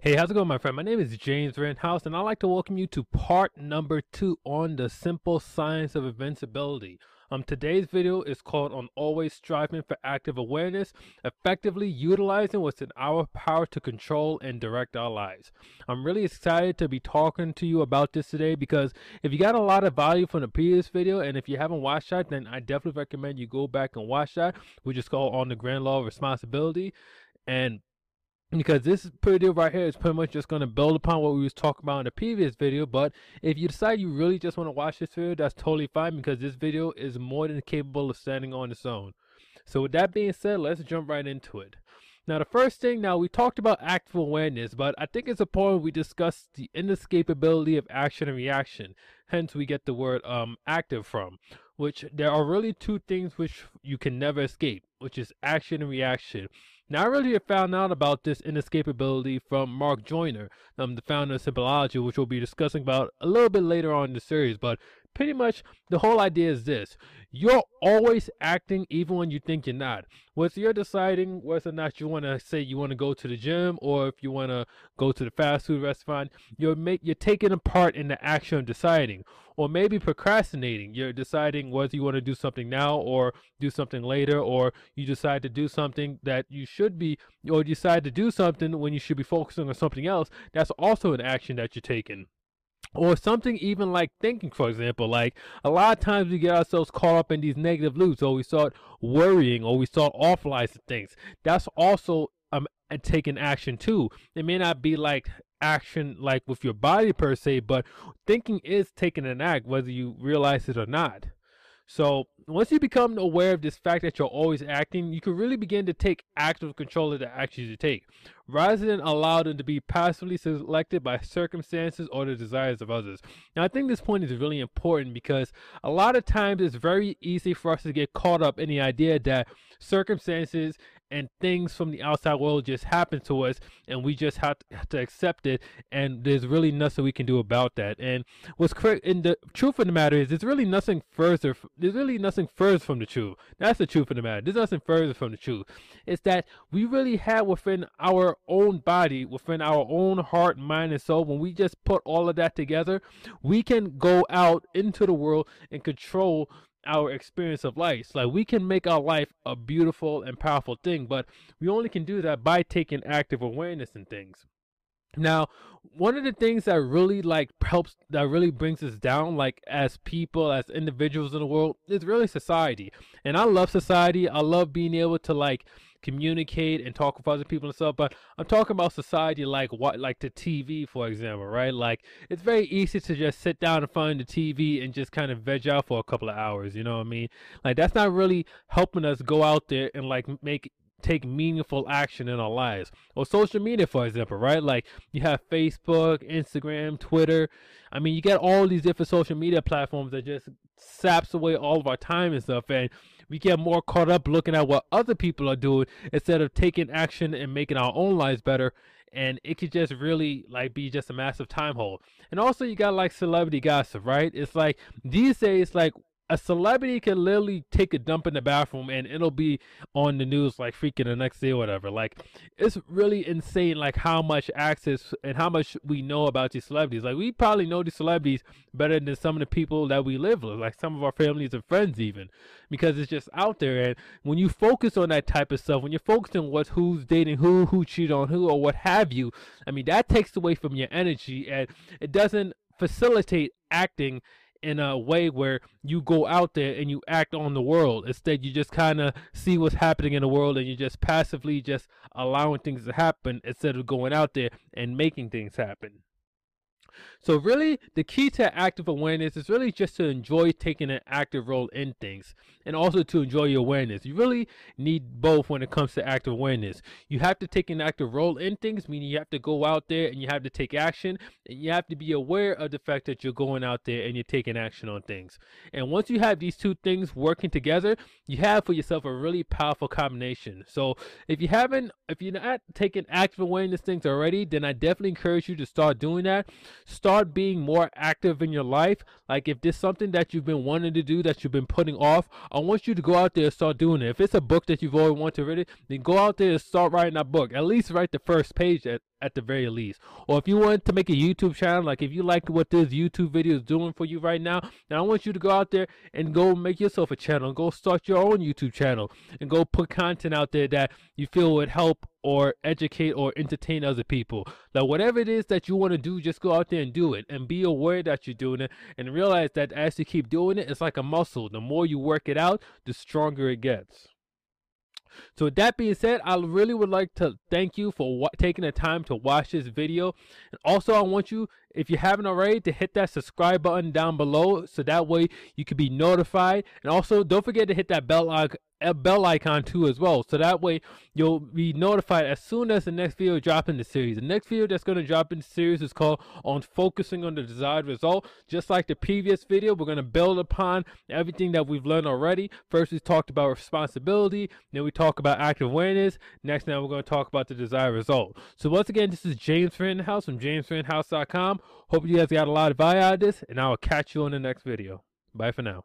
Hey, how's it going, my friend? My name is James Rittenhouse, and I'd like to welcome you to part number two on the simple science of invincibility. Um, today's video is called on always striving for active awareness, effectively utilizing what's in our power to control and direct our lives. I'm really excited to be talking to you about this today because if you got a lot of value from the previous video, and if you haven't watched that, then I definitely recommend you go back and watch that. We just call on the grand law of responsibility, and because this video right here is pretty much just going to build upon what we was talking about in the previous video but if you decide you really just want to watch this video that's totally fine because this video is more than capable of standing on its own. So with that being said let's jump right into it. Now the first thing now we talked about active awareness but i think it's important we discuss the inescapability of action and reaction hence we get the word um active from which there are really two things which you can never escape which is action and reaction. Now, I really found out about this inescapability from Mark Joyner, um, the founder of Simpleology, which we'll be discussing about a little bit later on in the series. But pretty much the whole idea is this. You're always acting even when you think you're not. Whether you're deciding whether or not you want to say you want to go to the gym or if you want to go to the fast food restaurant you're make you're taking a part in the action of deciding or maybe procrastinating. You're deciding whether you want to do something now or do something later or you decide to do something that you should be or decide to do something when you should be focusing on something else that's also an action that you're taking. Or something even like thinking for example like a lot of times we get ourselves caught up in these negative loops or we start worrying or we start awfulizing things. That's also um taking action too it may not be like action like with your body per se but thinking is taking an act whether you realize it or not so once you become aware of this fact that you're always acting, you can really begin to take active control of the actions you take, rather than allow them to be passively selected by circumstances or the desires of others. Now, I think this point is really important because a lot of times it's very easy for us to get caught up in the idea that circumstances and things from the outside world just happen to us and we just have to, accept it and there's really nothing we can do about that. And what's correct and the truth of the matter is there's really nothing further there's really nothing further from the truth. That's the truth of the matter. There's nothing further from the truth. It's that we really have within our own body within our own heart mind and soul when we just put all of that together we can go out into the world and control our experience of life. Like we can make our life a beautiful and powerful thing, but we only can do that by taking active awareness in things. Now, one of the things that really like helps that really brings us down like as people as individuals in the world is really society. And I love society. I love being able to like communicate and talk with other people and stuff. But I'm talking about society like what, like the TV, for example, right? Like it's very easy to just sit down in front of the TV and just kind of veg out for a couple of hours. You know what I mean? Like that's not really helping us go out there and like make take meaningful action in our lives. Or social media, for example, right? Like you have Facebook, Instagram, Twitter. I mean, you get all these different social media platforms that just saps away all of our time and stuff. And we get more caught up looking at what other people are doing instead of taking action and making our own lives better. And it could just really like be just a massive time hole and also you got like celebrity gossip right? It's like these days like a celebrity can literally take a dump in the bathroom and it'll be on the news like freaking the next day or whatever. Like it's really insane like how much access and how much we know about these celebrities. Like we probably know these celebrities better than some of the people that we live with, like some of our families and friends even. Because it's just out there and when you focus on that type of stuff, when you're focused on what who's dating who, who cheated on who or what have you, I mean that takes away from your energy and it doesn't facilitate acting in a way where you go out there and you act on the world. Instead, you just kind of see what's happening in the world and you just passively just allowing things to happen instead of going out there and making things happen. So really, the key to active awareness is really just to enjoy taking an active role in things and also to enjoy your awareness. You really need both when it comes to active awareness. You have to take an active role in things, meaning you have to go out there and you have to take action and you have to be aware of the fact that you're going out there and you're taking action on things. And once you have these two things working together, you have for yourself a really powerful combination. So if you haven't, if you're not taking active awareness things already, then I definitely encourage you to start doing that start being more active in your life. Like if there's something that you've been wanting to do that you've been putting off, I want you to go out there and start doing it. If it's a book that you've always wanted to read, it, then go out there and start writing that book. At least write the first page at, at the very least. Or if you want to make a YouTube channel, like if you like what this YouTube video is doing for you right now, now I want you to go out there and go make yourself a channel, go start your own YouTube channel, and go put content out there that you feel would help or educate or entertain other people. Now, whatever it is that you want to do, just go out there and do it and be aware that you're doing it and realize that as you keep doing it, it's like a muscle. The more you work it out, the stronger it gets. So with that being said, I really would like to thank you for taking the time to watch this video. And also, I want you, if you haven't already, to hit that subscribe button down below so that way you can be notified. And also, don't forget to hit that bell a uh, bell icon too as well so that way you'll be notified as soon as the next video drop in the series. The next video that's going to drop in the series is called on focusing on the desired result. Just like the previous video we're going to build upon everything that we've learned already. First we talked about responsibility then we talk about active awareness. Next now we're going to talk about the desired result. So once again this is james House from jamesrittenhouse.com hope you guys got a lot of value out of this and i will catch you on the next video. Bye for now